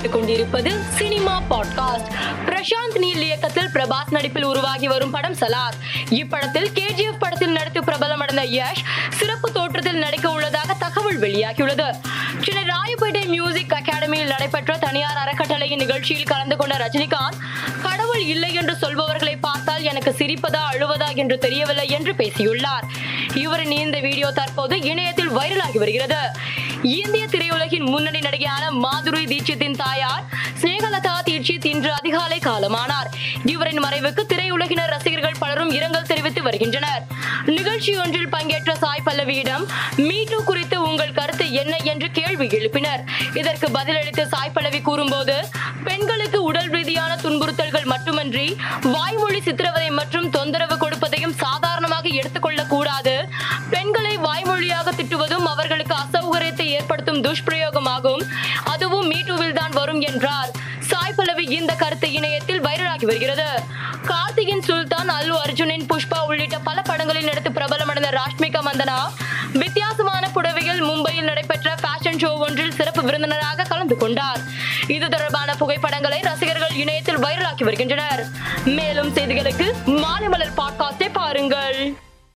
கேட்டுக் கொண்டிருப்பது cinema podcast. Prashanth Neil இயக்கத்தில் பிரபாஸ் நடிப்பில் உருவாகி வரும் படம் சலார். இப்படத்தில் கேஜிஎஃப் படத்தில் நடித்து பிரபலமடைந்த யஷ் சிறப்பு தோற்றத்தில் நடிக்க உள்ளதாக தகவல் வெளியாகியுள்ளது. சென்னை ராயப்பேட்டை மியூசிக் தலைமையில் நடைபெற்ற தனியார் அறக்கட்டளையின் நிகழ்ச்சியில் கலந்து கொண்ட ரஜினிகாந்த் கடவுள் இல்லை என்று சொல்பவர்களை பார்த்தால் எனக்கு சிரிப்பதா அழுவதா என்று தெரியவில்லை என்று பேசியுள்ளார். இவரின் இந்த வீடியோ தற்போது இணையத்தில் வைரலாகி வருகிறது. இந்திய திரையுலகின் முன்னணி நடிகையான மாதுரி தீட்சித்தின் தாயார் ஸ்னேகலதா தீட்சித் இன்று அதிகாலை காலமானார். இவரின் மறைவுக்கு திரையுலகினர் ரசிகர்கள் பலரும் இரங்கல் தெரிவித்து வருகின்றனர். நிகழ்ச்சி ஒன்றில் பங்கேற்ற சாய் பல்லவியிடம் மீட்டு குறித்து உங்கள் கருத்து என்ன என்று கேள்வி எழுப்பினர். இதற்கு பதிலளித்து சாய் பல்லவி கூறும்போது பெண்களுக்கு உடல் ரீதியான துன்புறுத்தல்கள் மட்டுமன்றி வாய்மொழி சித்திரவதை மற்றும் தொந்தரவு கொடுப்பதையும் சாதாரணமாக எடுத்துக்கொள்ள கூடாது. பெண்களை வாய்மொழியாக திட்டுவதும் அவர்களுக்கு அசௌகரியத்தை ஏற்படுத்தும் துஷ்பிரயோகமாகும். அதுவும் மீட்டூவில் தான் வரும் என்றார். சாய் பல்லவி இந்த கருத்து இணையத்தில் வைரலாகி வருகிறது. கார்த்திகின் சுல்தான் அல்லு அர்ஜுனின் புஷ்பா உள்ளிட்ட பல படங்களில் நடித்து பிரபலமடைந்த ராஷ்மிகா மந்தனா வித்தியாசமான சென்னையில் நடைபெற்ற ஃபேஷன் ஷோ ஒன்றில் சிறப்பு விருந்தினராக கலந்து கொண்டார். இது தொடர்பான புகைப்படங்களை ரசிகர்கள் இணையத்தில் வைரலாக்கி வருகின்றனர். மேலும் செய்திகளுக்கு மாலை மலர் பாட்காஸ்டை பாருங்கள்.